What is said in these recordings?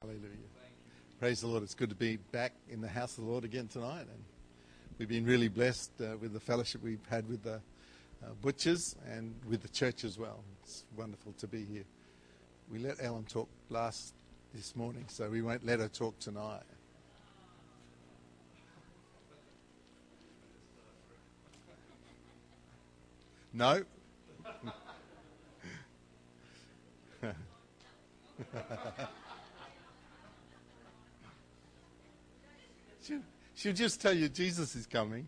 Hallelujah. Praise the Lord. It's good to be back in the house of the Lord again tonight. And we've been really blessed uh, with the fellowship we've had with the uh, Butchers and with the church as well. It's wonderful to be here. We let Ellen talk last this morning, so we won't let her talk tonight. No? she'll, just tell you Jesus is coming.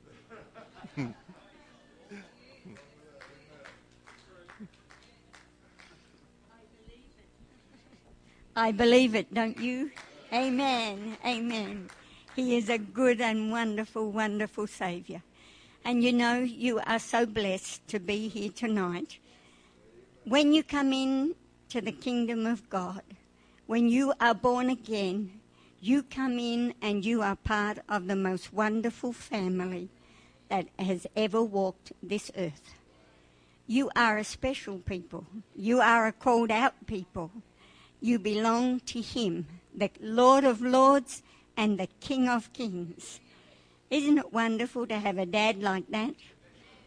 I believe it, don't you? Amen. Amen. He is a good and wonderful, wonderful Saviour. And you know, you are so blessed to be here tonight. When you come in to the kingdom of God, when you are born again, you come in and you are part of the most wonderful family that has ever walked this earth. You are a special people. You are a called out people. You belong to Him, the Lord of Lords and the King of Kings. Isn't it wonderful to have a dad like that?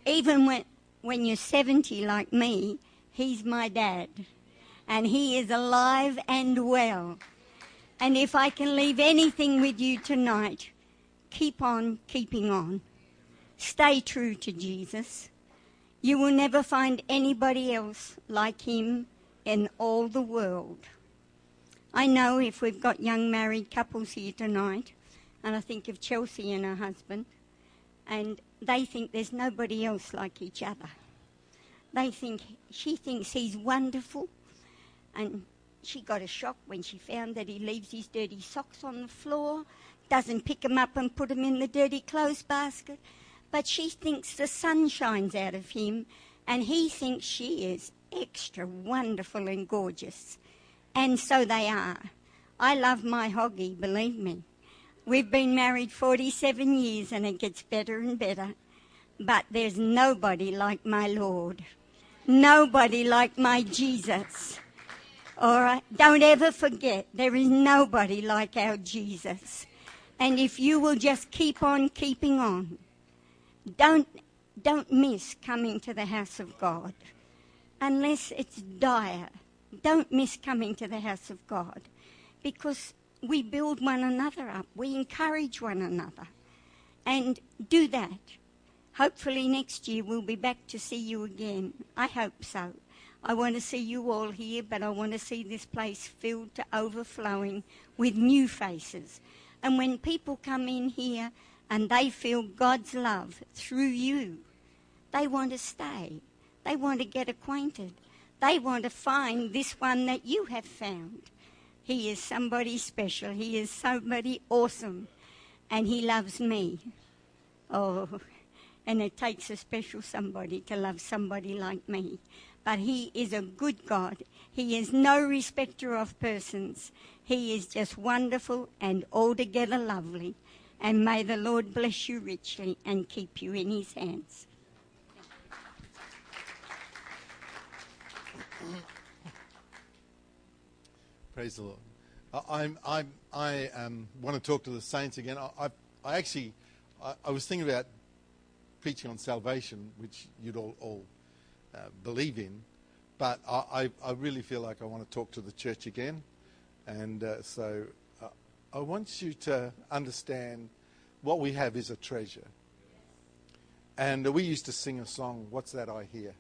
Even when, when you're 70 like me, he's my dad. And he is alive and well. And if I can leave anything with you tonight, keep on keeping on. Stay true to Jesus. You will never find anybody else like him in all the world. I know if we've got young married couples here tonight, and I think of Chelsea and her husband, and they think there's nobody else like each other. They think she thinks he's wonderful, and she got a shock when she found that he leaves his dirty socks on the floor, doesn't pick 'em up and put 'em in the dirty clothes basket. But she thinks the sun shines out of him, and he thinks she is extra wonderful and gorgeous. And so they are. I love my hoggy, believe me. We've been married 47 years and it gets better and better. But there's nobody like my Lord. Nobody like my Jesus. All right? Don't ever forget, there is nobody like our Jesus. And if you will just keep on keeping on, don't, don't miss coming to the house of God. Unless it's dire, don't miss coming to the house of God. Because we build one another up, we encourage one another. And do that. Hopefully, next year we'll be back to see you again. I hope so. I want to see you all here, but I want to see this place filled to overflowing with new faces. And when people come in here and they feel God's love through you, they want to stay. They want to get acquainted. They want to find this one that you have found. He is somebody special. He is somebody awesome. And he loves me. Oh, and it takes a special somebody to love somebody like me. But he is a good God. He is no respecter of persons. He is just wonderful and altogether lovely. And may the Lord bless you richly and keep you in his hands. Praise the Lord. I, I'm, I um, want to talk to the saints again. I, I, I actually, I, I was thinking about preaching on salvation, which you'd all, all uh, believe in, but I, I, I really feel like I want to talk to the church again. And uh, so uh, I want you to understand what we have is a treasure. And we used to sing a song, What's That I Hear?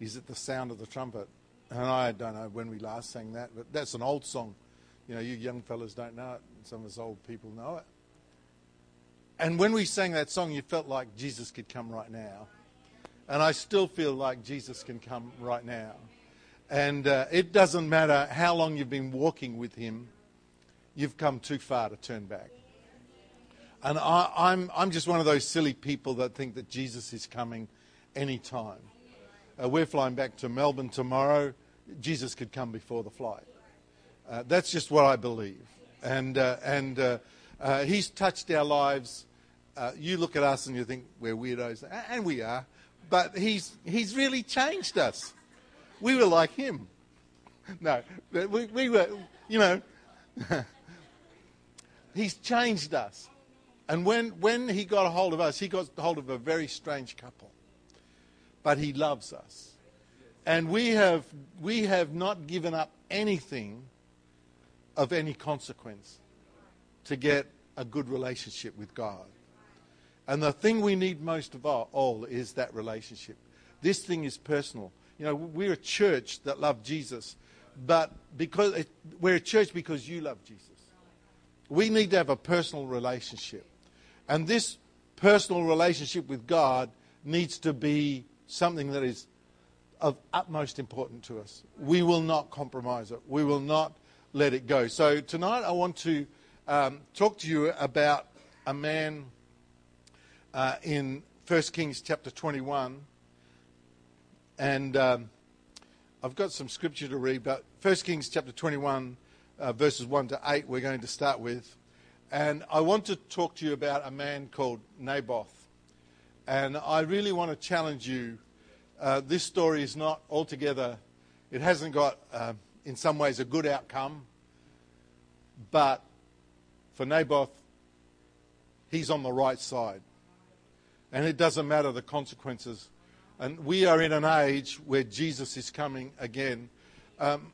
Is it the sound of the trumpet? And I don't know when we last sang that, but that's an old song. You know, you young fellas don't know it, some of us old people know it. And when we sang that song, you felt like Jesus could come right now. And I still feel like Jesus can come right now. And uh, it doesn't matter how long you've been walking with Him, you've come too far to turn back. And I, I'm, I'm just one of those silly people that think that Jesus is coming anytime. Uh, we're flying back to Melbourne tomorrow. Jesus could come before the flight. Uh, that's just what I believe. And, uh, and uh, uh, He's touched our lives. Uh, you look at us and you think we're weirdos, and we are. But He's, he's really changed us. We were like Him. No, we, we were, you know, He's changed us. And when, when he got a hold of us, he got hold of a very strange couple. But he loves us. And we have, we have not given up anything of any consequence to get a good relationship with God. And the thing we need most of all is that relationship. This thing is personal. You know, we're a church that love Jesus, but because it, we're a church because you love Jesus. We need to have a personal relationship. And this personal relationship with God needs to be something that is of utmost importance to us. We will not compromise it. We will not let it go. So tonight I want to um, talk to you about a man uh, in 1 Kings chapter 21. And um, I've got some scripture to read, but 1 Kings chapter 21, uh, verses 1 to 8, we're going to start with. And I want to talk to you about a man called Naboth. And I really want to challenge you. Uh, this story is not altogether, it hasn't got, uh, in some ways, a good outcome. But for Naboth, he's on the right side. And it doesn't matter the consequences. And we are in an age where Jesus is coming again. Um,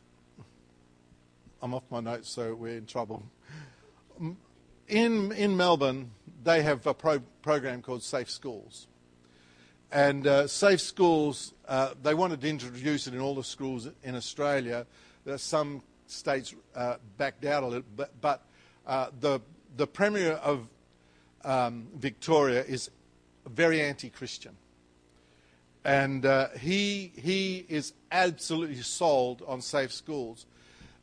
I'm off my notes, so we're in trouble in, in Melbourne, they have a pro- program called Safe Schools. And uh, Safe Schools, uh, they wanted to introduce it in all the schools in Australia. some states uh, backed out a little bit, but uh, the, the Premier of um, Victoria is very anti Christian. And uh, he, he is absolutely sold on safe schools.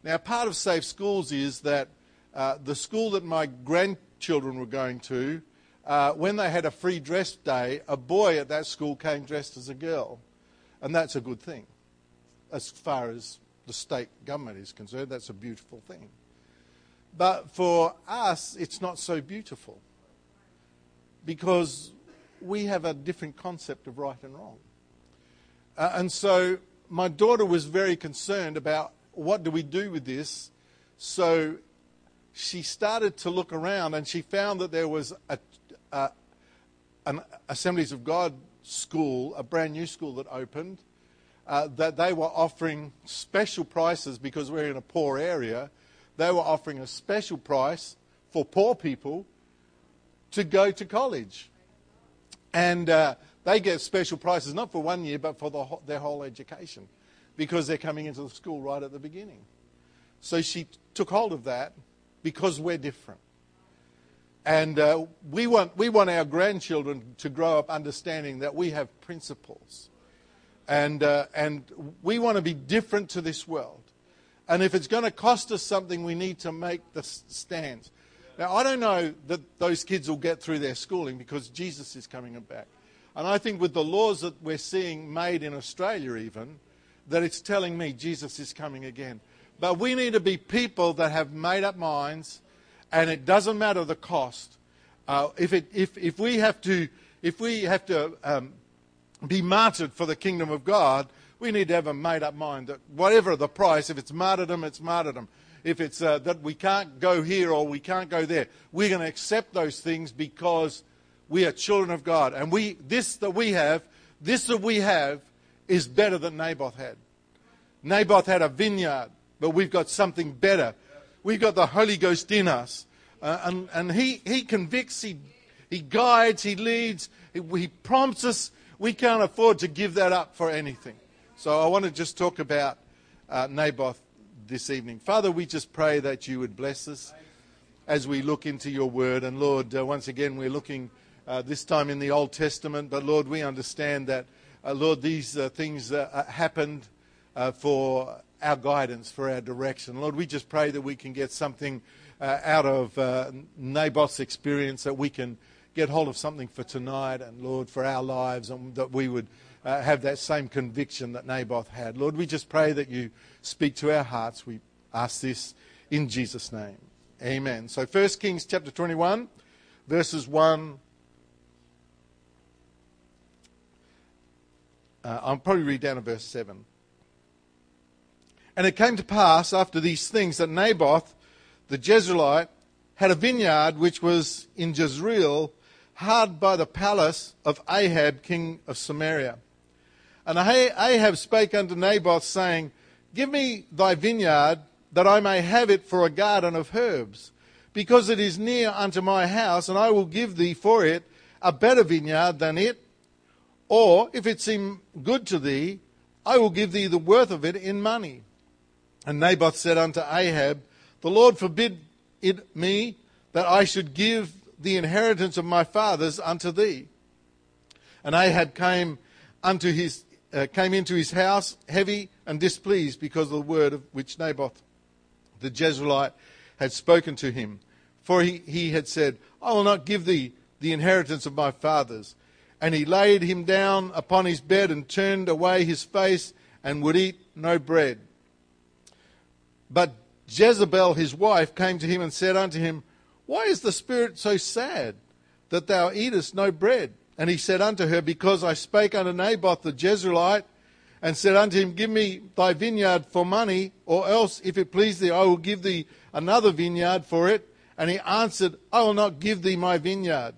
Now, part of safe schools is that uh, the school that my grandchildren were going to, uh, when they had a free dress day, a boy at that school came dressed as a girl. And that's a good thing. As far as the state government is concerned, that's a beautiful thing. But for us, it's not so beautiful because we have a different concept of right and wrong. Uh, and so my daughter was very concerned about what do we do with this. So she started to look around and she found that there was a, a, an Assemblies of God school, a brand new school that opened, uh, that they were offering special prices because we're in a poor area. They were offering a special price for poor people to go to college. And uh, they get special prices not for one year, but for the, their whole education because they're coming into the school right at the beginning. So she took hold of that because we're different. And uh, we, want, we want our grandchildren to grow up understanding that we have principles. And, uh, and we want to be different to this world. And if it's going to cost us something, we need to make the stands. Now, I don't know that those kids will get through their schooling because Jesus is coming back. And I think with the laws that we're seeing made in Australia, even, that it's telling me Jesus is coming again. But we need to be people that have made up minds, and it doesn't matter the cost. Uh, if, it, if, if we have to, if we have to um, be martyred for the kingdom of God, we need to have a made up mind that whatever the price, if it's martyrdom, it's martyrdom. If it's uh, that we can't go here or we can't go there, we're going to accept those things because we are children of God. And we, this that we have, this that we have, is better than Naboth had. Naboth had a vineyard but we've got something better. We've got the Holy Ghost in us. Uh, and and he, he convicts, he, he guides, he leads, he, he prompts us. We can't afford to give that up for anything. So I want to just talk about uh, Naboth this evening. Father, we just pray that you would bless us as we look into your word. And Lord, uh, once again, we're looking uh, this time in the Old Testament, but Lord, we understand that, uh, Lord, these uh, things uh, happened for our guidance, for our direction. Lord, we just pray that we can get something uh, out of uh, Naboth's experience, that we can get hold of something for tonight and, Lord, for our lives, and that we would uh, have that same conviction that Naboth had. Lord, we just pray that you speak to our hearts. We ask this in Jesus' name. Amen. So 1 Kings chapter 21, verses 1. Uh, I'll probably read down to verse 7. And it came to pass after these things that Naboth, the Jezreelite, had a vineyard which was in Jezreel, hard by the palace of Ahab, king of Samaria. And Ahab spake unto Naboth, saying, Give me thy vineyard, that I may have it for a garden of herbs, because it is near unto my house, and I will give thee for it a better vineyard than it. Or, if it seem good to thee, I will give thee the worth of it in money. And Naboth said unto Ahab, The Lord forbid it me that I should give the inheritance of my fathers unto thee. And Ahab came unto his uh, came into his house heavy and displeased because of the word of which Naboth the Jezreelite had spoken to him. For he, he had said, I will not give thee the inheritance of my fathers. And he laid him down upon his bed and turned away his face and would eat no bread. But Jezebel, his wife, came to him and said unto him, Why is the spirit so sad that thou eatest no bread? And he said unto her, Because I spake unto Naboth the Jezreelite, and said unto him, Give me thy vineyard for money, or else, if it please thee, I will give thee another vineyard for it. And he answered, I will not give thee my vineyard.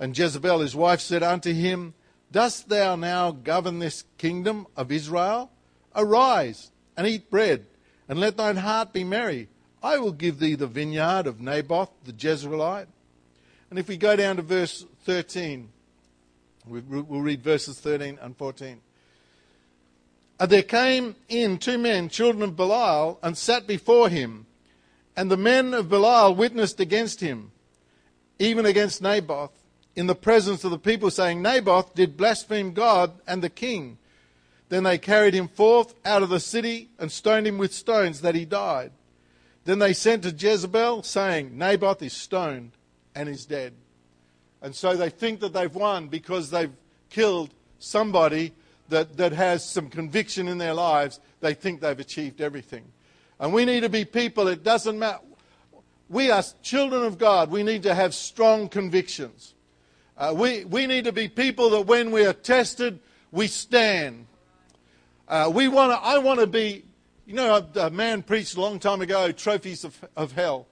And Jezebel his wife said unto him, Dost thou now govern this kingdom of Israel? Arise and eat bread, and let thine heart be merry. I will give thee the vineyard of Naboth the Jezreelite. And if we go down to verse 13, we'll read verses 13 and 14. And there came in two men, children of Belial, and sat before him. And the men of Belial witnessed against him, even against Naboth, in the presence of the people, saying, Naboth did blaspheme God and the king. Then they carried him forth out of the city and stoned him with stones that he died. Then they sent to Jezebel, saying, Naboth is stoned and is dead. And so they think that they've won because they've killed somebody that, that has some conviction in their lives, they think they've achieved everything. And we need to be people, it doesn't matter. We are children of God. We need to have strong convictions. Uh, we, we need to be people that when we are tested, we stand. Uh, we want to, I want to be, you know, a, a, man preached a long time ago, trophies of, of hell,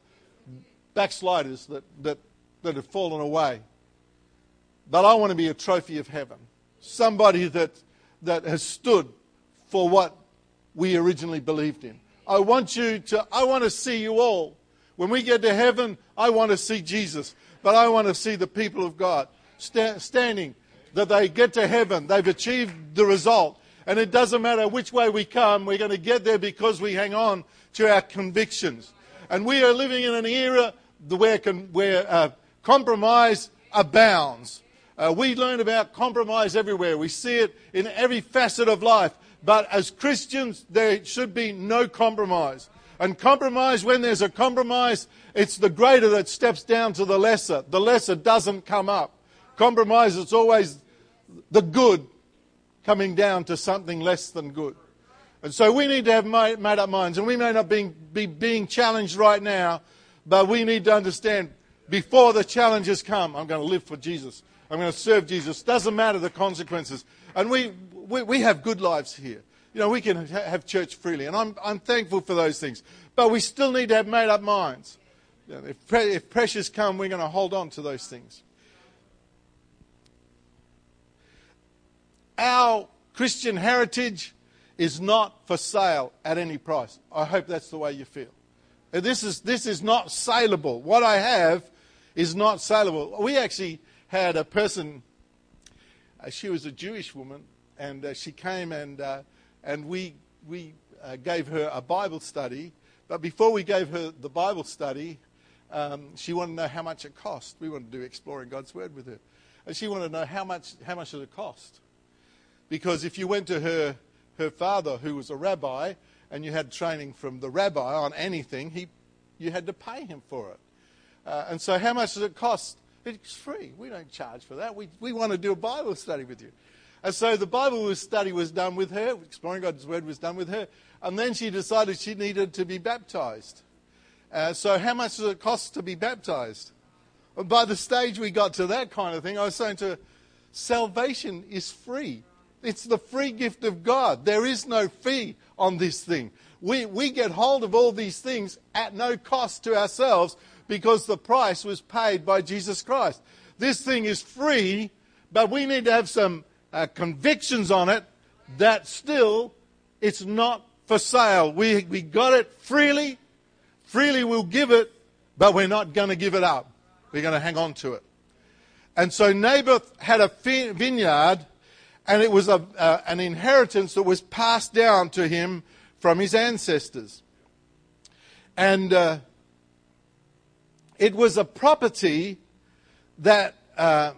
backsliders that, that, that have fallen away. But I want to be a trophy of heaven. Somebody that that has stood for what we originally believed in. I want you to, I want to see you all. When we get to heaven, I want to see Jesus, but I want to see the people of God sta- standing, that they get to heaven, they've achieved the result. And it doesn't matter which way we come, we're going to get there because we hang on to our convictions. And we are living in an era where, where uh, compromise abounds. Uh, we learn about compromise everywhere. We see it in every facet of life. But as Christians, there should be no compromise. And compromise, when there's a compromise, it's the greater that steps down to the lesser. The lesser doesn't come up. Compromise, it's always the good coming down to something less than good. And so we need to have made up minds. And we may not be, be being challenged right now, but we need to understand before the challenges come, I'm going to live for Jesus. I'm going to serve Jesus. Doesn't matter the consequences. And we, we, we have good lives here. You know, we can ha- have church freely. And I'm, I'm thankful for those things. But we still need to have made up minds. You know, if, pre- if pressures come, we're going to hold on to those things. Our Christian heritage is not for sale at any price. I hope that's the way you feel. This is, this is not saleable. What I have is not saleable. We actually had a person, uh, she was a Jewish woman, and uh, she came and, uh, and we, we uh, gave her a Bible study. But before we gave her the Bible study, um, she wanted to know how much it cost. We wanted to do exploring God's Word with her. And she wanted to know how much, how much did it cost. Because if you went to her, her father, who was a rabbi, and you had training from the rabbi on anything, he, you had to pay him for it. Uh, and so, how much does it cost it's free. We don't charge for that. We, we want to do a Bible study with you. And so the Bible study was done with her, exploring God's Word was done with her. And then she decided she needed to be baptized. Uh, so, how much does it cost to be baptized? And by the stage we got to that kind of thing, I was saying to her, salvation is free. It's the free gift of God. There is no fee on this thing. we, we get hold of all these things at no cost to ourselves because the price was paid by Jesus Christ. This thing is free, but we need to have some uh, convictions on it that still it's not for sale. We, we got it freely. Freely we'll give it, but we're not going to give it up. We're going to hang on to it. And so Naboth had a vineyard, and it was a, uh, an inheritance that was passed down to him from his ancestors. And uh, it was a property that uh,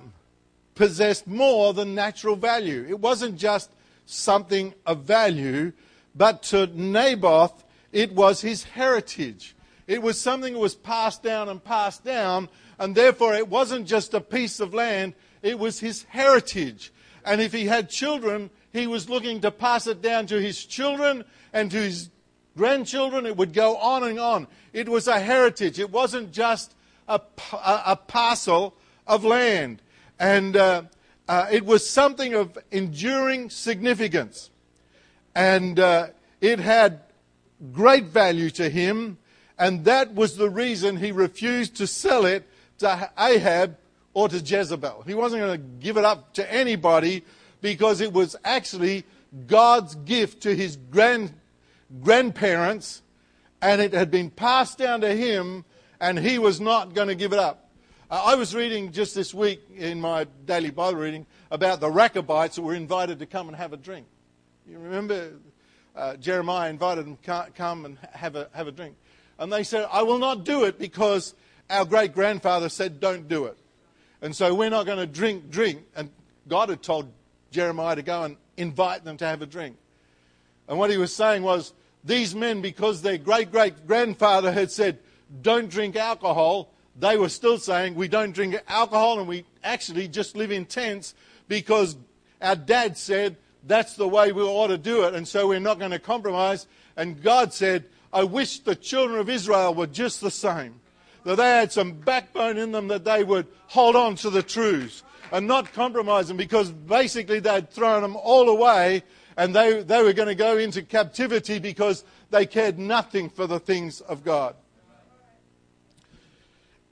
possessed more than natural value. It wasn't just something of value, but to Naboth, it was his heritage. It was something that was passed down and passed down, and therefore it wasn't just a piece of land, it was his heritage. And if he had children, he was looking to pass it down to his children and to his grandchildren. It would go on and on. It was a heritage. It wasn't just a, a, a parcel of land. And uh, uh, it was something of enduring significance. And uh, it had great value to him. And that was the reason he refused to sell it to Ahab or to Jezebel. He wasn't going to give it up to anybody because it was actually God's gift to his grand, grandparents and it had been passed down to him and he was not going to give it up. Uh, I was reading just this week in my daily Bible reading about the Rechabites that were invited to come and have a drink. You remember uh, Jeremiah invited them to come and have a, have a drink. And they said, I will not do it because our great grandfather said, don't do it. And so we're not going to drink, drink. And God had told Jeremiah to go and invite them to have a drink. And what he was saying was, these men, because their great great grandfather had said, don't drink alcohol, they were still saying, we don't drink alcohol and we actually just live in tents because our dad said that's the way we ought to do it. And so we're not going to compromise. And God said, I wish the children of Israel were just the same. That they had some backbone in them that they would hold on to the truths and not compromise them because basically they'd thrown them all away and they, they were going to go into captivity because they cared nothing for the things of God.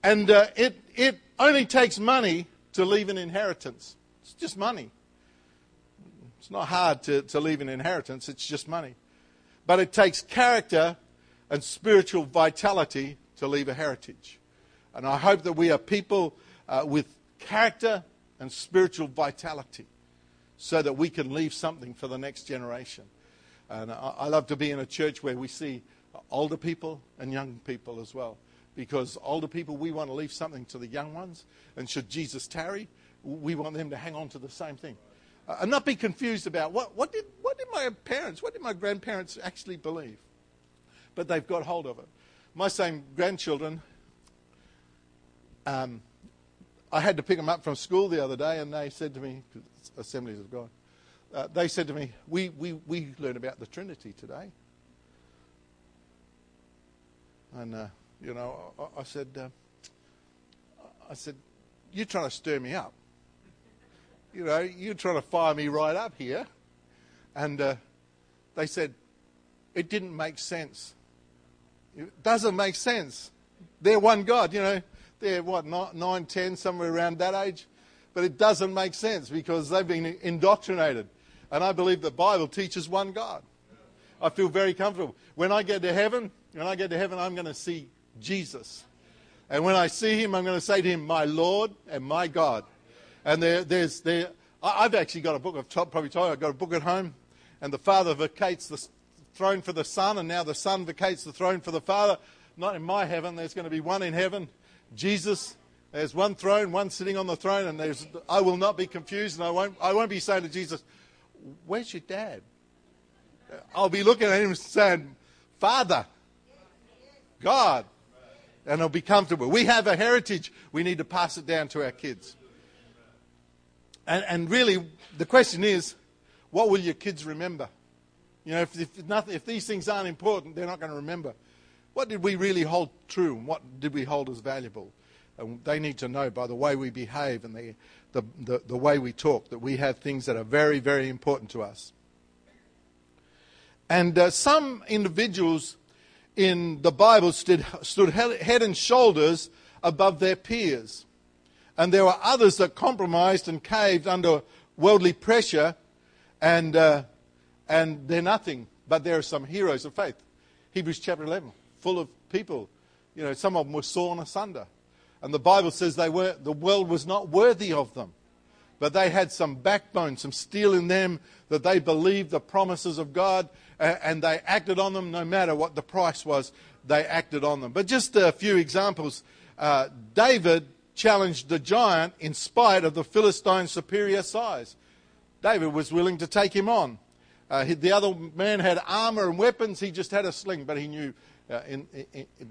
And uh, it, it only takes money to leave an inheritance. It's just money. It's not hard to, to leave an inheritance, it's just money. But it takes character and spiritual vitality to leave a heritage. And I hope that we are people uh, with character and spiritual vitality so that we can leave something for the next generation. And I, I love to be in a church where we see older people and young people as well. Because older people, we want to leave something to the young ones. And should Jesus tarry, we want them to hang on to the same thing. Uh, and not be confused about what, what, did, what did my parents, what did my grandparents actually believe? But they've got hold of it. My same grandchildren, um, I had to pick them up from school the other day, and they said to me, Assemblies of God, uh, they said to me, we, we, we learned about the Trinity today. And, uh, you know, I, I said, uh, I said, you're trying to stir me up. You know, you're trying to fire me right up here. And uh, they said, it didn't make sense. It doesn't make sense. They're one God, you know. They're what, nine, ten, somewhere around that age. But it doesn't make sense because they've been indoctrinated. And I believe the Bible teaches one God. I feel very comfortable. When I get to heaven, when I get to heaven, I'm going to see Jesus. And when I see him, I'm going to say to him, my Lord and my God. And there, there's there. I've actually got a book. I've probably told you I've got a book at home, and the Father vacates the throne for the Son, and now the Son vacates the throne for the Father. Not in my heaven. There's going to be one in heaven, Jesus. There's one throne, one sitting on the throne, and there's, I will not be confused, and I won't, I won't be saying to Jesus, "Where's your dad?" I'll be looking at him saying, "Father, God," and I'll be comfortable. We have a heritage. We need to pass it down to our kids. And, and really, the question is, what will your kids remember? You know, if, if, nothing, if these things aren't important, they're not going to remember. What did we really hold true and what did we hold as valuable? And they need to know by the way we behave and the, the, the, the way we talk that we have things that are very, very important to us. And uh, some individuals in the Bible stood, stood head and shoulders above their peers. And there were others that compromised and caved under worldly pressure, and, uh, and they're nothing. But there are some heroes of faith. Hebrews chapter 11, full of people. You know, some of them were sawn asunder. And the Bible says they were, the world was not worthy of them. But they had some backbone, some steel in them that they believed the promises of God and they acted on them no matter what the price was, they acted on them. But just a few examples. Uh, David challenged the giant in spite of the Philistine's superior size. David was willing to take him on. Uh, the other man had armor and weapons, he just had a sling, but he knew uh, in, in, in,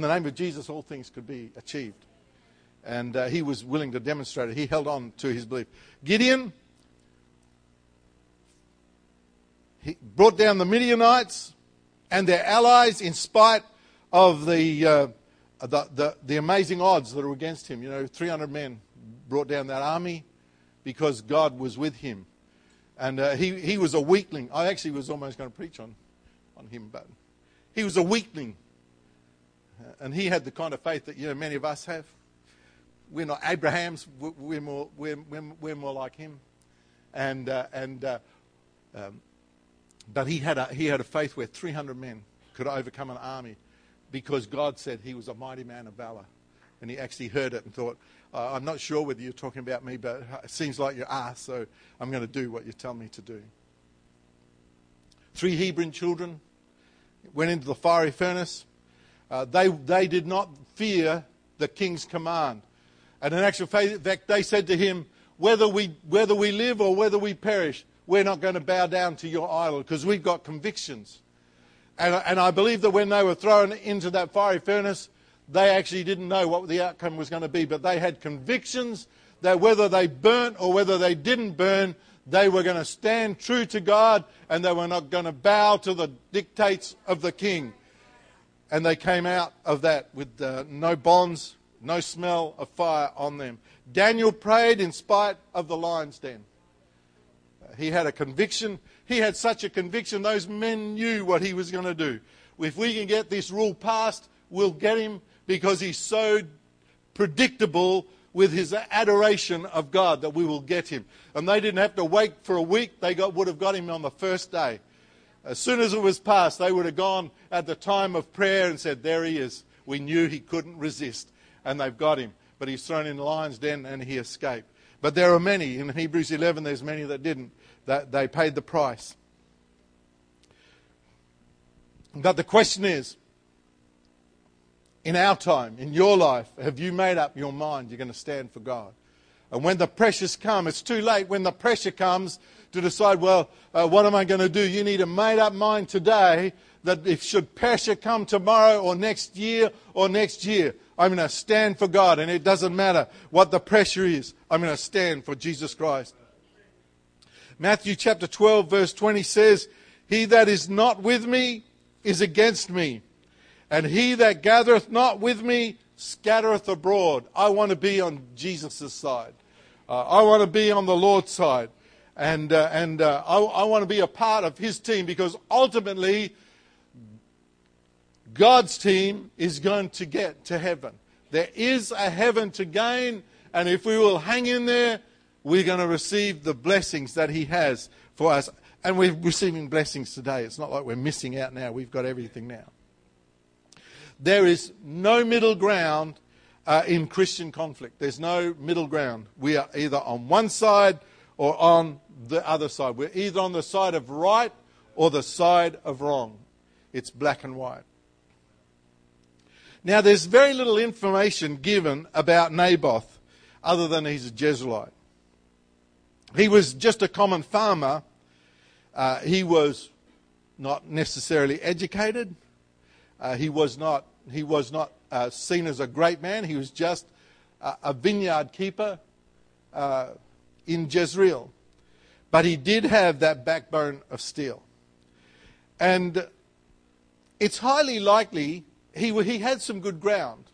the name of Jesus all things could be achieved. And uh, he was willing to demonstrate it. He held on to his belief. Gideon he brought down the Midianites and their allies in spite of the, uh, the, the, the, amazing odds that were against him. You know, 300 men brought down that army because God was with him. And uh, he, he was a weakling. I actually was almost going to preach on, on him, but he was a weakling. And he had the kind of faith that, you know, many of us have. We're not Abraham's, we're more, we're, we're, we're more like him. And, uh, and uh, um, but he had, a, he had a faith where 300 men could overcome an army because God said he was a mighty man of valor. And he actually heard it and thought, uh, I'm not sure whether you're talking about me, but it seems like you are, so I'm going to do what you tell me to do. Three Hebrew children went into the fiery furnace. Uh, they, they did not fear the king's command. And in actual fact, they said to him, whether we, whether we live or whether we perish, we're not going to bow down to your idol because we've got convictions. And, and I believe that when they were thrown into that fiery furnace, they actually didn't know what the outcome was going to be, but they had convictions that whether they burnt or whether they didn't burn, they were going to stand true to God and they were not going to bow to the dictates of the king. And they came out of that with uh, no bonds, no smell of fire on them. Daniel prayed in spite of the lion's den. He had a conviction. He had such a conviction, those men knew what he was going to do. If we can get this rule passed, we'll get him because he's so predictable with his adoration of God that we will get him. And they didn't have to wait for a week, they got, would have got him on the first day. As soon as it was passed, they would have gone at the time of prayer and said, There he is. We knew he couldn't resist. And they've got him. But he's thrown in the lion's den and he escaped. But there are many. In Hebrews 11, there's many that didn't. That they paid the price. But the question is in our time, in your life, have you made up your mind you're going to stand for God? And when the pressures come, it's too late when the pressure comes to decide, well, uh, what am I going to do? You need a made up mind today that if should pressure come tomorrow or next year or next year, I'm going to stand for God. And it doesn't matter what the pressure is. I'm going to stand for Jesus Christ. Matthew chapter 12 verse 20 says, He that is not with me is against me. And he that gathereth not with me scattereth abroad. I want to be on Jesus' side. Uh, I want to be on the Lord's side. And, uh, and uh, I, I want to be a part of his team because ultimately God's team is going to get to heaven. There is a heaven to gain, and if we will hang in there, we're going to receive the blessings that He has for us. And we're receiving blessings today. It's not like we're missing out now. We've got everything now. There is no middle ground uh, in Christian conflict. There's no middle ground. We are either on one side or on the other side. We're either on the side of right or the side of wrong. It's black and white. Now, there's very little information given about Naboth other than he's a Jezreelite. He was just a common farmer. Uh, he was not necessarily educated. Uh, he was not, he was not uh, seen as a great man. He was just a, a vineyard keeper uh, in Jezreel. But he did have that backbone of steel. And it's highly likely he, he had some good ground.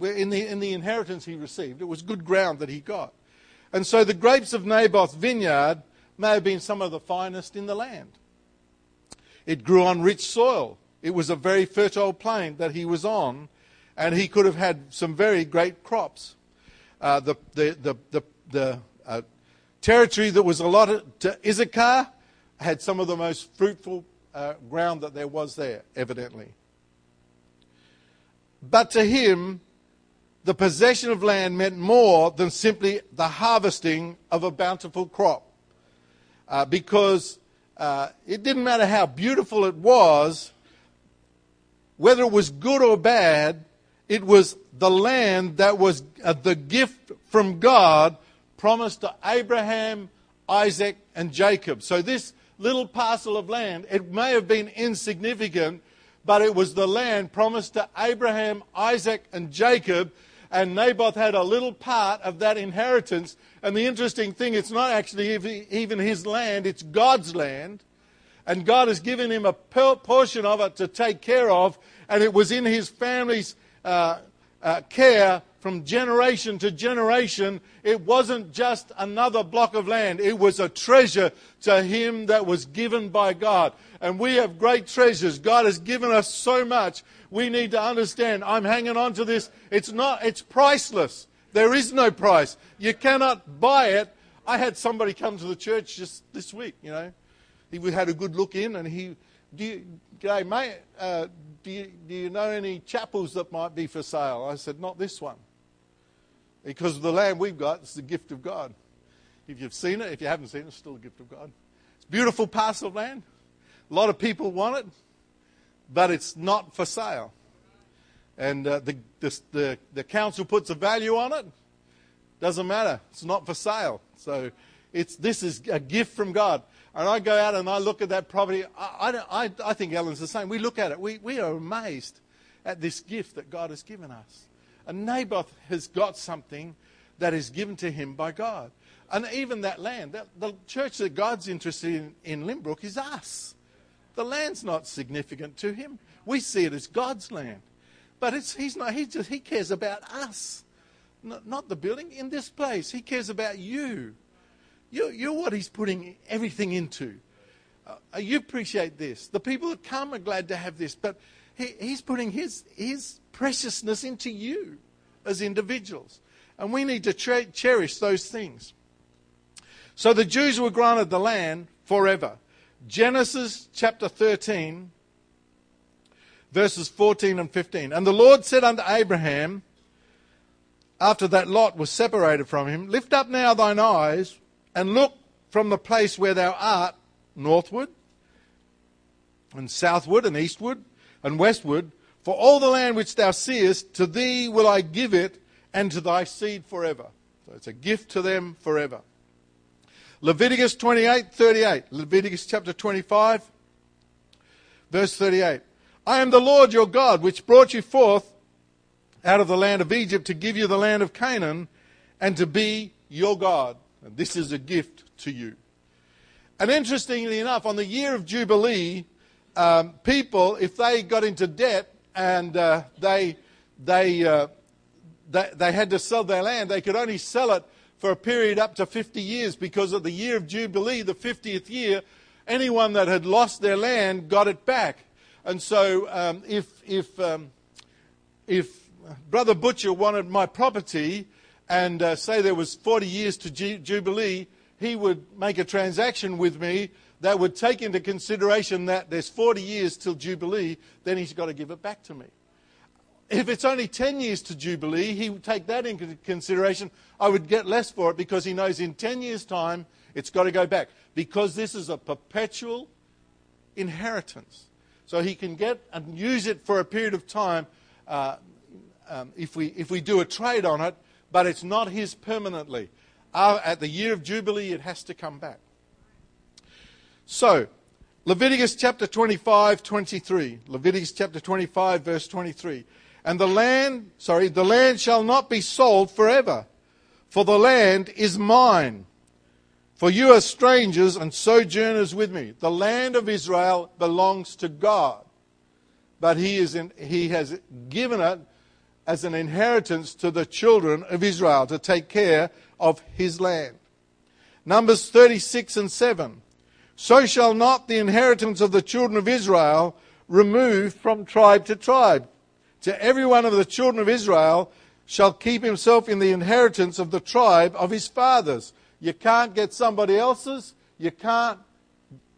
In the, in the inheritance he received, it was good ground that he got. And so the grapes of Naboth's vineyard may have been some of the finest in the land. It grew on rich soil. It was a very fertile plain that he was on, and he could have had some very great crops. Uh, the the, the, the, the uh, territory that was allotted to Issachar had some of the most fruitful uh, ground that there was there, evidently. But to him, the possession of land meant more than simply the harvesting of a bountiful crop. Uh, because uh, it didn't matter how beautiful it was, whether it was good or bad, it was the land that was uh, the gift from God promised to Abraham, Isaac, and Jacob. So this little parcel of land, it may have been insignificant, but it was the land promised to Abraham, Isaac, and Jacob. And Naboth had a little part of that inheritance. And the interesting thing, it's not actually even his land, it's God's land. And God has given him a portion of it to take care of. And it was in his family's uh, uh, care from generation to generation. It wasn't just another block of land, it was a treasure to him that was given by God. And we have great treasures. God has given us so much. We need to understand I'm hanging on to this. It's not, it's priceless. There is no price. You cannot buy it. I had somebody come to the church just this week, you know. He had a good look in and he, do you, g'day mate, uh, do you, do you know any chapels that might be for sale? I said, Not this one. Because the land we've got is the gift of God. If you've seen it, if you haven't seen it, it's still a gift of God. It's a beautiful parcel of land. A lot of people want it, but it's not for sale. And uh, the, the, the, the council puts a value on it. Doesn't matter. It's not for sale. So it's, this is a gift from God and I go out and I look at that property, I, I, I think Ellen's the same. We look at it, we, we are amazed at this gift that God has given us. And Naboth has got something that is given to him by God. And even that land, that, the church that God's interested in in Lynbrook is us. The land's not significant to him. We see it as God's land. But he's not, he, just, he cares about us, not, not the building. In this place, he cares about you. You're, you're what he's putting everything into. Uh, you appreciate this. The people that come are glad to have this, but he, he's putting his, his preciousness into you as individuals. And we need to tre- cherish those things. So the Jews were granted the land forever. Genesis chapter 13, verses 14 and 15. And the Lord said unto Abraham, after that Lot was separated from him, Lift up now thine eyes and look from the place where thou art northward and southward and eastward and westward, for all the land which thou seest, to thee will I give it and to thy seed forever. So it's a gift to them forever. Leviticus 28 38. Leviticus chapter 25, verse 38. I am the Lord your God, which brought you forth out of the land of Egypt to give you the land of Canaan and to be your God. And this is a gift to you. And interestingly enough, on the year of Jubilee, um, people, if they got into debt and uh, they, they, uh, they, they had to sell their land, they could only sell it for a period up to 50 years because of the year of Jubilee, the 50th year, anyone that had lost their land got it back. And so um, if, if, um, if Brother Butcher wanted my property, and uh, say there was 40 years to Jubilee, he would make a transaction with me that would take into consideration that there's 40 years till Jubilee, then he's got to give it back to me. If it's only 10 years to Jubilee, he would take that into consideration. I would get less for it because he knows in 10 years' time it's got to go back. Because this is a perpetual inheritance. So he can get and use it for a period of time uh, um, if, we, if we do a trade on it but it's not his permanently. Uh, at the year of Jubilee, it has to come back. So, Leviticus chapter 25, 23. Leviticus chapter 25, verse 23. And the land, sorry, the land shall not be sold forever, for the land is mine. For you are strangers and sojourners with me. The land of Israel belongs to God, but he, is in, he has given it as an inheritance to the children of Israel to take care of his land. Numbers 36 and 7. So shall not the inheritance of the children of Israel remove from tribe to tribe. To every one of the children of Israel shall keep himself in the inheritance of the tribe of his fathers. You can't get somebody else's. You can't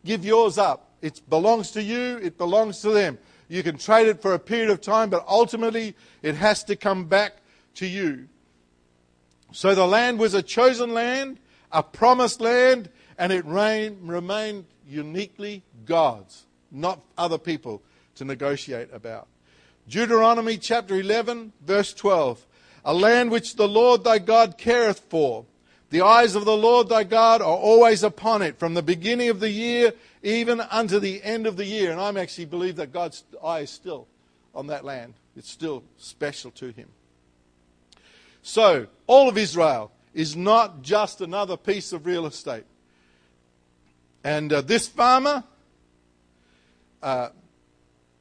give yours up. It belongs to you. It belongs to them. You can trade it for a period of time, but ultimately it has to come back to you. So the land was a chosen land, a promised land, and it remained uniquely God's, not other people to negotiate about. Deuteronomy chapter 11, verse 12. A land which the Lord thy God careth for. The eyes of the Lord thy God are always upon it, from the beginning of the year even unto the end of the year. And I'm actually believe that God's eye is still on that land. It's still special to him. So, all of Israel is not just another piece of real estate. And uh, this farmer, uh,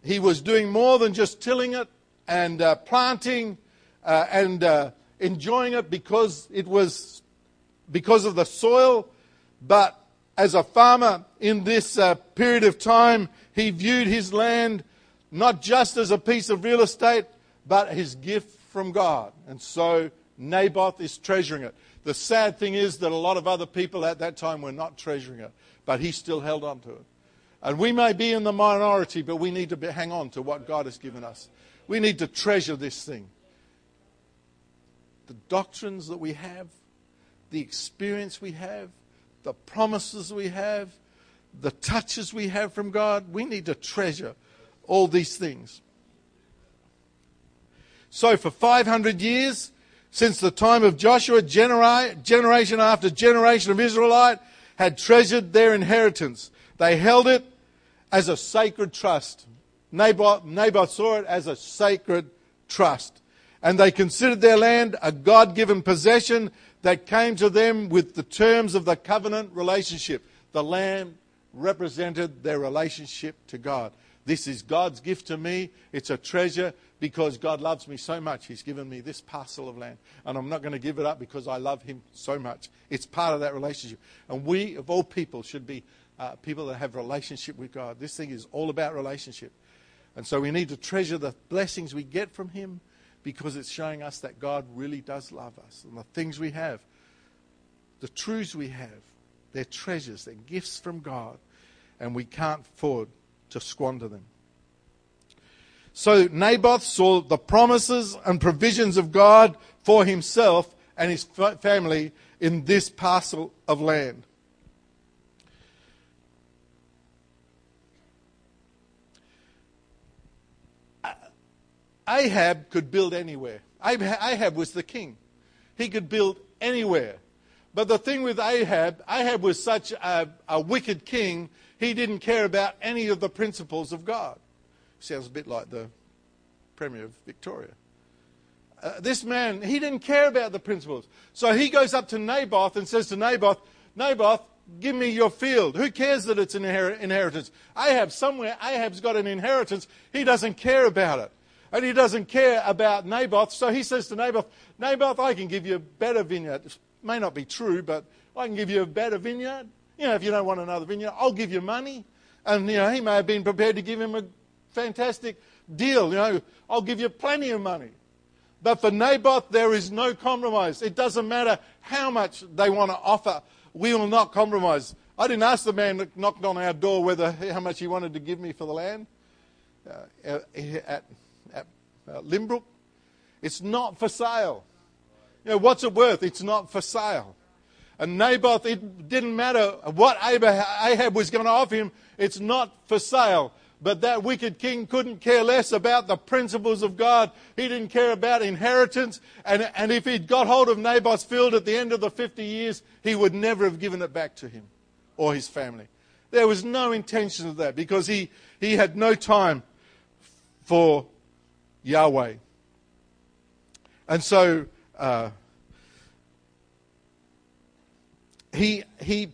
he was doing more than just tilling it and uh, planting uh, and uh, enjoying it because it was because of the soil, but as a farmer in this uh, period of time, he viewed his land not just as a piece of real estate, but his gift from God. And so Naboth is treasuring it. The sad thing is that a lot of other people at that time were not treasuring it, but he still held on to it. And we may be in the minority, but we need to be, hang on to what God has given us. We need to treasure this thing. The doctrines that we have, the experience we have, the promises we have, the touches we have from God. We need to treasure all these things. So, for 500 years, since the time of Joshua, genera- generation after generation of Israelite had treasured their inheritance. They held it as a sacred trust. Naboth, Naboth saw it as a sacred trust. And they considered their land a God given possession that came to them with the terms of the covenant relationship. The land represented their relationship to God. This is God's gift to me. It's a treasure because God loves me so much. He's given me this parcel of land. And I'm not going to give it up because I love Him so much. It's part of that relationship. And we, of all people, should be uh, people that have relationship with God. This thing is all about relationship. And so we need to treasure the blessings we get from Him because it's showing us that God really does love us. And the things we have, the truths we have, they're treasures, they're gifts from God, and we can't afford to squander them. So Naboth saw the promises and provisions of God for himself and his family in this parcel of land. Ahab could build anywhere. Ahab was the king. He could build anywhere. But the thing with Ahab, Ahab was such a, a wicked king, he didn't care about any of the principles of God. Sounds a bit like the Premier of Victoria. Uh, this man, he didn't care about the principles. So he goes up to Naboth and says to Naboth, Naboth, give me your field. Who cares that it's an inheritance? Ahab, somewhere, Ahab's got an inheritance. He doesn't care about it and he doesn't care about Naboth. So he says to Naboth, Naboth, I can give you a better vineyard. It may not be true, but I can give you a better vineyard. You know, if you don't want another vineyard, I'll give you money. And, you know, he may have been prepared to give him a fantastic deal. You know, I'll give you plenty of money. But for Naboth, there is no compromise. It doesn't matter how much they want to offer. We will not compromise. I didn't ask the man that knocked on our door whether how much he wanted to give me for the land. Uh, at, uh, Limbrook. It's not for sale. You know, what's it worth? It's not for sale. And Naboth, it didn't matter what Ahab was going to offer him, it's not for sale. But that wicked king couldn't care less about the principles of God. He didn't care about inheritance. And, and if he'd got hold of Naboth's field at the end of the 50 years, he would never have given it back to him or his family. There was no intention of that because he, he had no time for Yahweh. And so uh, he, he,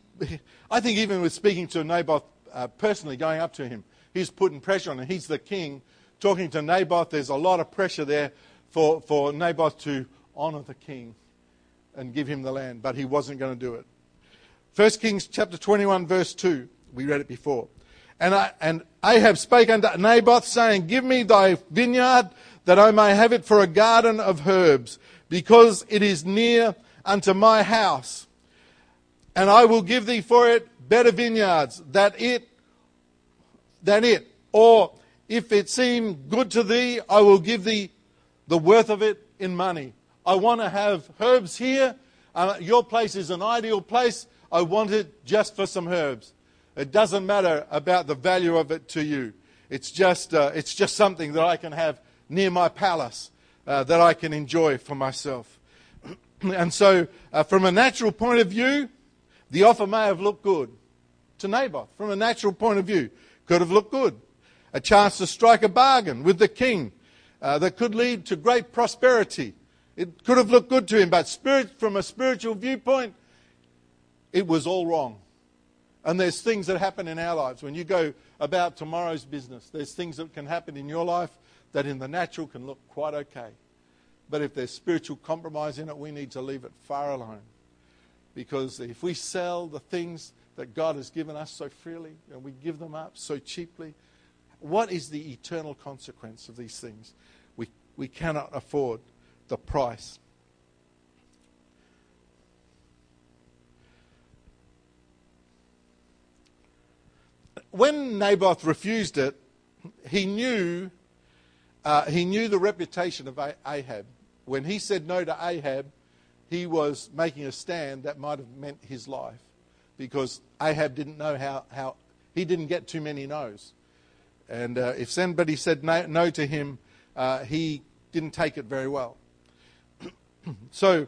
I think even with speaking to Naboth uh, personally, going up to him, he's putting pressure on him. He's the king. Talking to Naboth, there's a lot of pressure there for, for Naboth to honor the king and give him the land, but he wasn't going to do it. 1 Kings chapter 21, verse 2. We read it before. And, I, and Ahab spake unto Naboth, saying, Give me thy vineyard, that I may have it for a garden of herbs, because it is near unto my house. And I will give thee for it better vineyards, that it, than it. Or if it seem good to thee, I will give thee the worth of it in money. I want to have herbs here. Uh, your place is an ideal place. I want it just for some herbs. It doesn't matter about the value of it to you. It's just, uh, it's just something that I can have near my palace uh, that I can enjoy for myself. and so, uh, from a natural point of view, the offer may have looked good to Naboth. From a natural point of view, could have looked good. A chance to strike a bargain with the king uh, that could lead to great prosperity. It could have looked good to him, but spirit, from a spiritual viewpoint, it was all wrong. And there's things that happen in our lives. When you go about tomorrow's business, there's things that can happen in your life that in the natural can look quite okay. But if there's spiritual compromise in it, we need to leave it far alone. Because if we sell the things that God has given us so freely and we give them up so cheaply, what is the eternal consequence of these things? We, we cannot afford the price. When Naboth refused it, he knew, uh, he knew the reputation of Ahab. When he said no to Ahab, he was making a stand that might have meant his life because Ahab didn't know how, how he didn't get too many no's. And uh, if somebody said no, no to him, uh, he didn't take it very well. so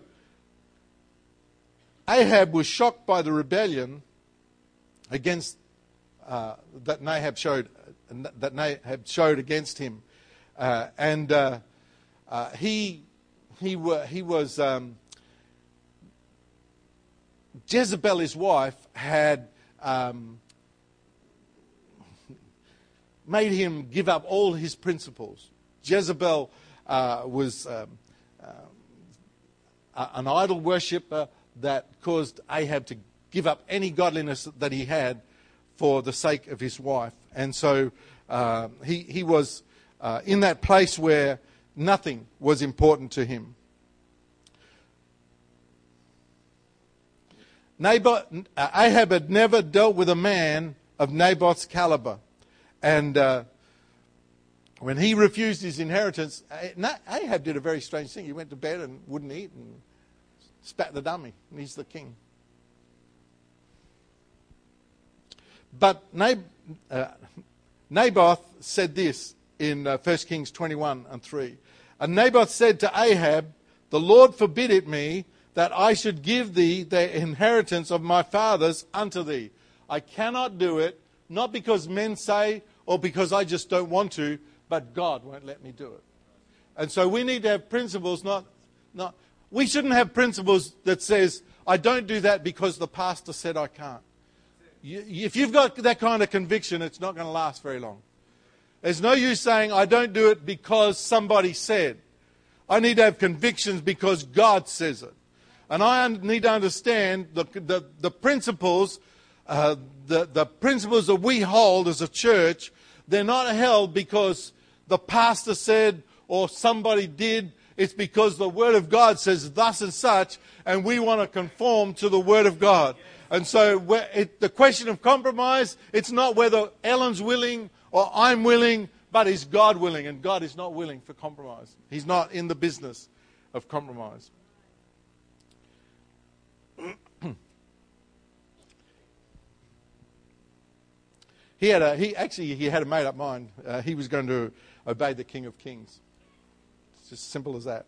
Ahab was shocked by the rebellion against uh, that Nahab showed that Nahab showed against him, uh, and uh, uh, he he were, he was um, Jezebel, his wife, had um, made him give up all his principles. Jezebel uh, was um, uh, an idol worshiper that caused Ahab to give up any godliness that he had for the sake of his wife. And so uh, he, he was uh, in that place where nothing was important to him. Naboth, uh, Ahab had never dealt with a man of Naboth's caliber. And uh, when he refused his inheritance, Ahab did a very strange thing. He went to bed and wouldn't eat and spat the dummy, and he's the king. But uh, Naboth said this in uh, 1 Kings 21 and 3. And Naboth said to Ahab, The Lord forbid it me that I should give thee the inheritance of my fathers unto thee. I cannot do it, not because men say or because I just don't want to, but God won't let me do it. And so we need to have principles, not, not we shouldn't have principles that says, I don't do that because the pastor said I can't. You, if you've got that kind of conviction, it's not going to last very long. There's no use saying, I don't do it because somebody said. I need to have convictions because God says it. And I need to understand the, the, the principles, uh, the, the principles that we hold as a church, they're not held because the pastor said or somebody did. It's because the Word of God says thus and such, and we want to conform to the Word of God. And so it, the question of compromise, it's not whether Ellen's willing or I'm willing, but is God willing? And God is not willing for compromise. He's not in the business of compromise. He had a, he actually he had a made up mind. Uh, he was going to obey the King of Kings. It's as simple as that.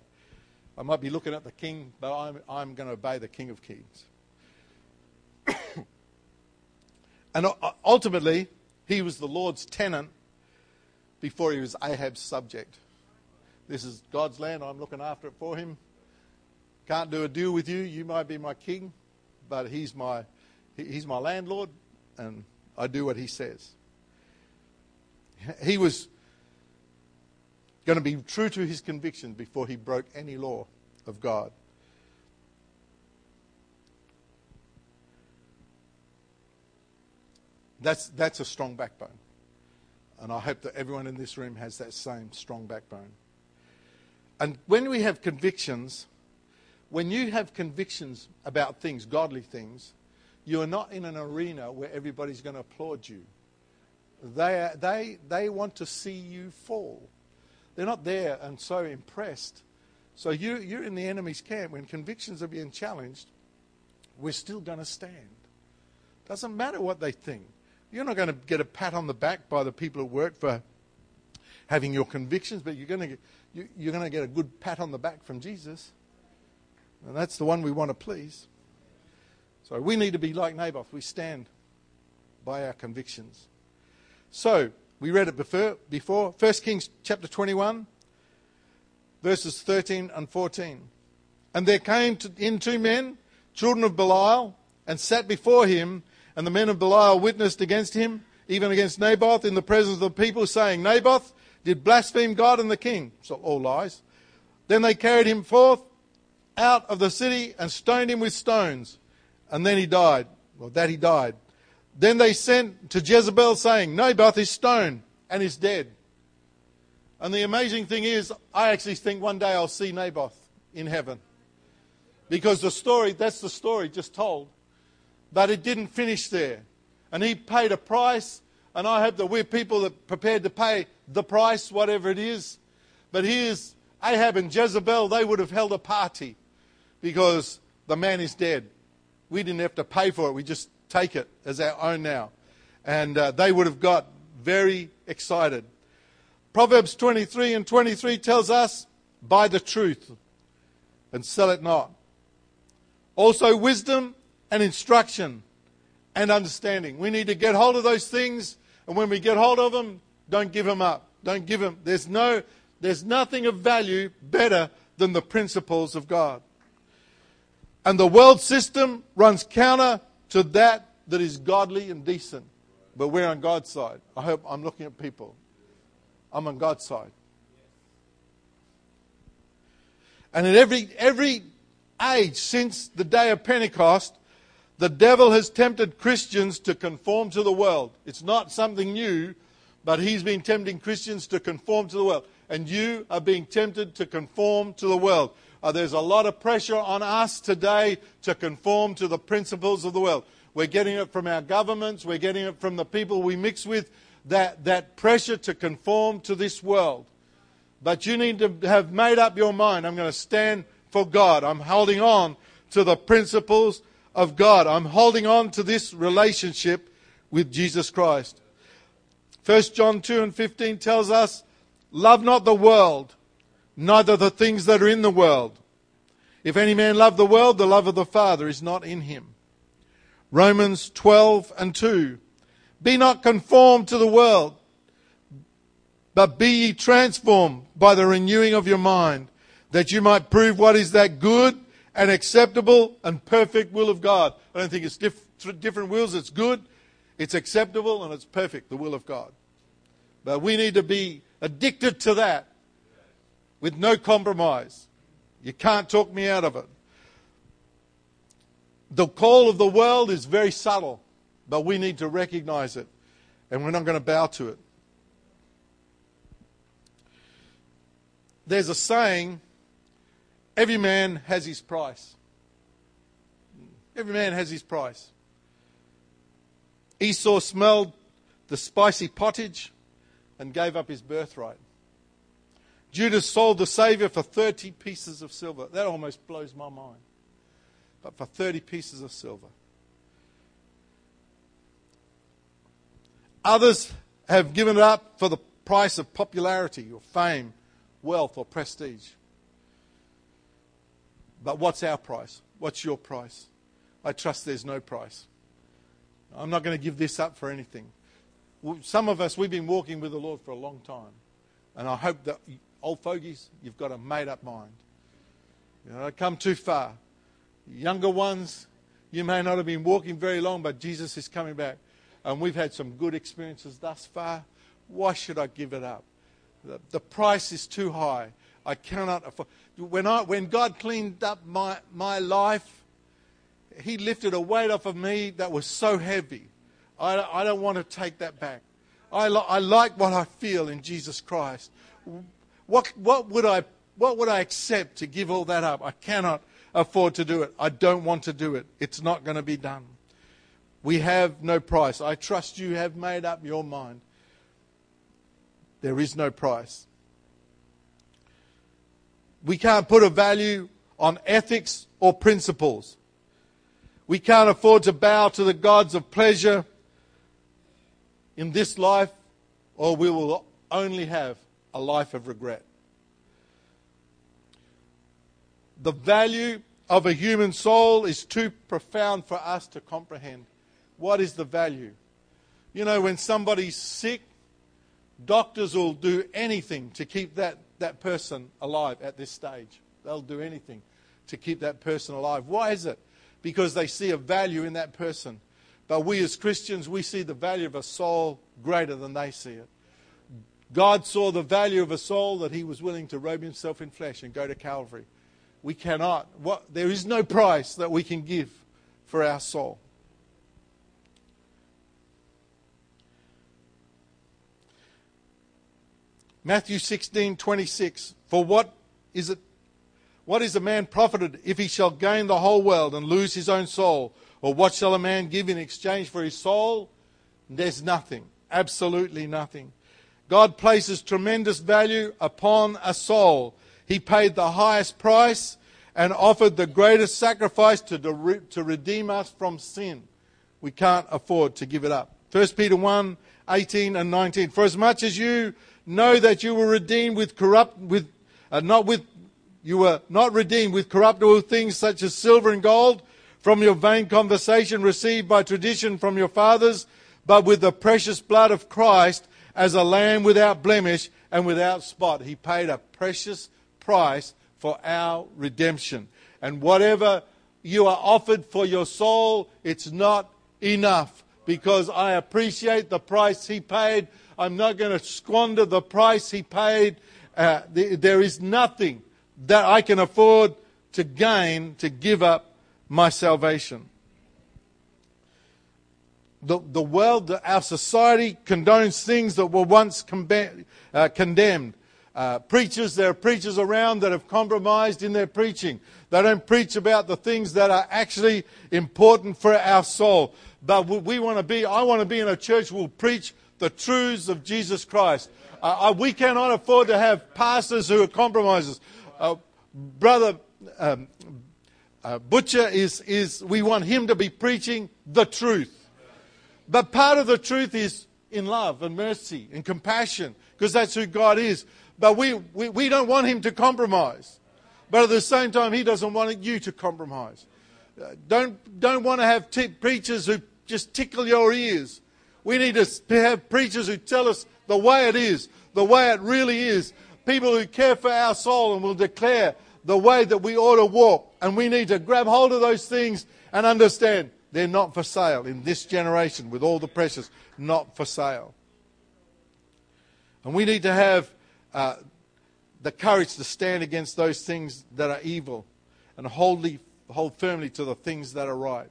I might be looking at the King, but I'm, I'm going to obey the King of Kings. and ultimately, he was the Lord's tenant before he was Ahab's subject. This is God's land. I'm looking after it for him. Can't do a deal with you. You might be my king, but he's my, he's my landlord, and I do what he says. He was going to be true to his convictions before he broke any law of God. That's, that's a strong backbone. And I hope that everyone in this room has that same strong backbone. And when we have convictions, when you have convictions about things, godly things, you are not in an arena where everybody's going to applaud you. They, they, they want to see you fall. They're not there and so impressed. So you, you're in the enemy's camp. When convictions are being challenged, we're still going to stand. Doesn't matter what they think. You're not going to get a pat on the back by the people at work for having your convictions, but you're going to get, you, you're going to get a good pat on the back from Jesus. And that's the one we want to please. So we need to be like Naboth. We stand by our convictions. So, we read it before, before 1 Kings chapter 21, verses 13 and 14. And there came to, in two men, children of Belial, and sat before him, and the men of Belial witnessed against him, even against Naboth, in the presence of the people, saying, Naboth did blaspheme God and the king. So all lies. Then they carried him forth out of the city and stoned him with stones. And then he died. Well, that he died. Then they sent to Jezebel saying, Naboth is stoned and is dead. And the amazing thing is, I actually think one day I'll see Naboth in heaven. Because the story, that's the story just told. But it didn't finish there. And he paid a price, and I hope that we're people that are prepared to pay the price, whatever it is. But here's Ahab and Jezebel, they would have held a party because the man is dead. We didn't have to pay for it, we just take it as our own now. And uh, they would have got very excited. Proverbs 23 and 23 tells us, buy the truth and sell it not. Also, wisdom and instruction and understanding. We need to get hold of those things, and when we get hold of them, don't give them up. Don't give them. There's, no, there's nothing of value better than the principles of God. And the world system runs counter to that that is godly and decent. But we're on God's side. I hope I'm looking at people. I'm on God's side. And in every, every age since the day of Pentecost, the devil has tempted Christians to conform to the world. It's not something new, but he's been tempting Christians to conform to the world. And you are being tempted to conform to the world. Uh, there's a lot of pressure on us today to conform to the principles of the world. We're getting it from our governments, we're getting it from the people we mix with, that, that pressure to conform to this world. But you need to have made up your mind. I'm going to stand for God. I'm holding on to the principles of God. I'm holding on to this relationship with Jesus Christ. 1 John 2 and 15 tells us, Love not the world, neither the things that are in the world. If any man love the world, the love of the Father is not in him. Romans 12 and 2. Be not conformed to the world, but be ye transformed by the renewing of your mind, that you might prove what is that good and acceptable and perfect will of God. I don't think it's diff- different wills. It's good, it's acceptable, and it's perfect, the will of God. But we need to be addicted to that with no compromise. You can't talk me out of it. The call of the world is very subtle, but we need to recognize it, and we're not going to bow to it. There's a saying every man has his price. Every man has his price. Esau smelled the spicy pottage and gave up his birthright. Judas sold the Savior for 30 pieces of silver. That almost blows my mind but for 30 pieces of silver. Others have given it up for the price of popularity or fame, wealth or prestige. But what's our price? What's your price? I trust there's no price. I'm not going to give this up for anything. Some of us, we've been walking with the Lord for a long time. And I hope that, old fogies, you've got a made up mind. You know, come too far. Younger ones, you may not have been walking very long, but Jesus is coming back. And we've had some good experiences thus far. Why should I give it up? The, the price is too high. I cannot afford. When, I, when God cleaned up my, my life, He lifted a weight off of me that was so heavy. I, I don't want to take that back. I, I like what I feel in Jesus Christ. What, what, would I, what would I accept to give all that up? I cannot afford to do it. I don't want to do it. It's not going to be done. We have no price. I trust you have made up your mind. There is no price. We can't put a value on ethics or principles. We can't afford to bow to the gods of pleasure in this life, or we will only have a life of regret. The value of a human soul is too profound for us to comprehend. What is the value? You know, when somebody's sick, doctors will do anything to keep that, that person alive at this stage. They'll do anything to keep that person alive. Why is it? Because they see a value in that person. But we as Christians, we see the value of a soul greater than they see it. God saw the value of a soul that he was willing to robe himself in flesh and go to Calvary. We cannot. What, there is no price that we can give for our soul. Matthew 16, 26. For what is it? What is a man profited if he shall gain the whole world and lose his own soul? Or what shall a man give in exchange for his soul? There's nothing. Absolutely nothing. God places tremendous value upon a soul. He paid the highest price and offered the greatest sacrifice to, to redeem us from sin. We can't afford to give it up. 1 Peter 1 18 and 19. For as much as you know that you were redeemed with corrupt, with, uh, not with, you were not redeemed with corruptible things such as silver and gold from your vain conversation received by tradition from your fathers, but with the precious blood of Christ as a lamb without blemish and without spot. He paid a precious price for our redemption. And whatever you are offered for your soul, it's not enough because I appreciate the price he paid. I'm not going to squander the price he paid. Uh, there is nothing that I can afford to gain to give up my salvation. The, the world, our society condones things that were once uh, condemned. Uh, preachers, there are preachers around that have compromised in their preaching. They don't preach about the things that are actually important for our soul. But we want to be, I want to be in a church will preach the truths of Jesus Christ. Uh, uh, we cannot afford to have pastors who are compromisers. Uh, Brother um, uh, Butcher is, is, we want him to be preaching the truth. But part of the truth is in love and mercy and compassion, because that's who God is. But we, we, we don't want him to compromise. But at the same time, he doesn't want you to compromise. Uh, don't, don't want to have t- preachers who just tickle your ears. We need to have preachers who tell us the way it is, the way it really is. People who care for our soul and will declare the way that we ought to walk. And we need to grab hold of those things and understand they're not for sale in this generation with all the pressures, not for sale. And we need to have uh, the courage to stand against those things that are evil and hold, hold firmly to the things that are right.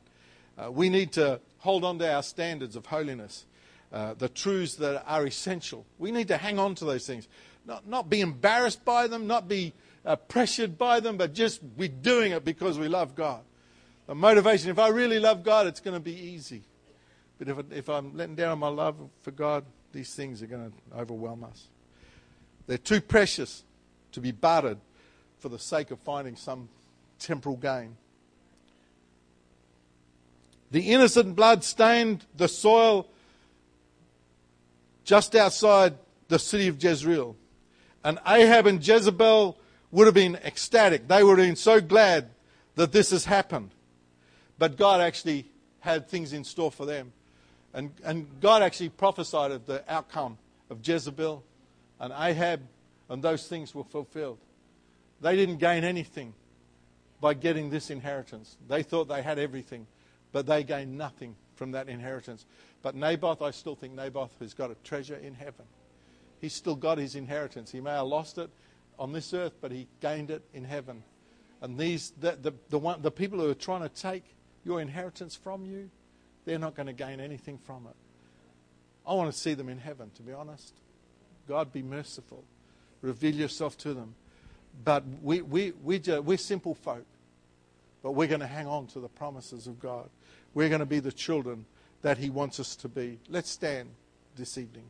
Uh, we need to hold on to our standards of holiness, uh, the truths that are essential. We need to hang on to those things, not, not be embarrassed by them, not be uh, pressured by them, but just we're doing it because we love God. The motivation, if I really love God, it's going to be easy. But if, if I'm letting down my love for God, these things are going to overwhelm us. They're too precious to be bartered for the sake of finding some temporal gain. The innocent blood stained the soil just outside the city of Jezreel. And Ahab and Jezebel would have been ecstatic. They would have been so glad that this has happened. But God actually had things in store for them. And, and God actually prophesied of the outcome of Jezebel and Ahab, and those things were fulfilled. They didn't gain anything by getting this inheritance. They thought they had everything, but they gained nothing from that inheritance. But Naboth, I still think Naboth has got a treasure in heaven. He's still got his inheritance. He may have lost it on this earth, but he gained it in heaven. And these, the, the, the, one, the people who are trying to take your inheritance from you, they're not going to gain anything from it. I want to see them in heaven, to be honest. God, be merciful. Reveal yourself to them. But we, we, we just, we're simple folk. But we're going to hang on to the promises of God. We're going to be the children that He wants us to be. Let's stand this evening.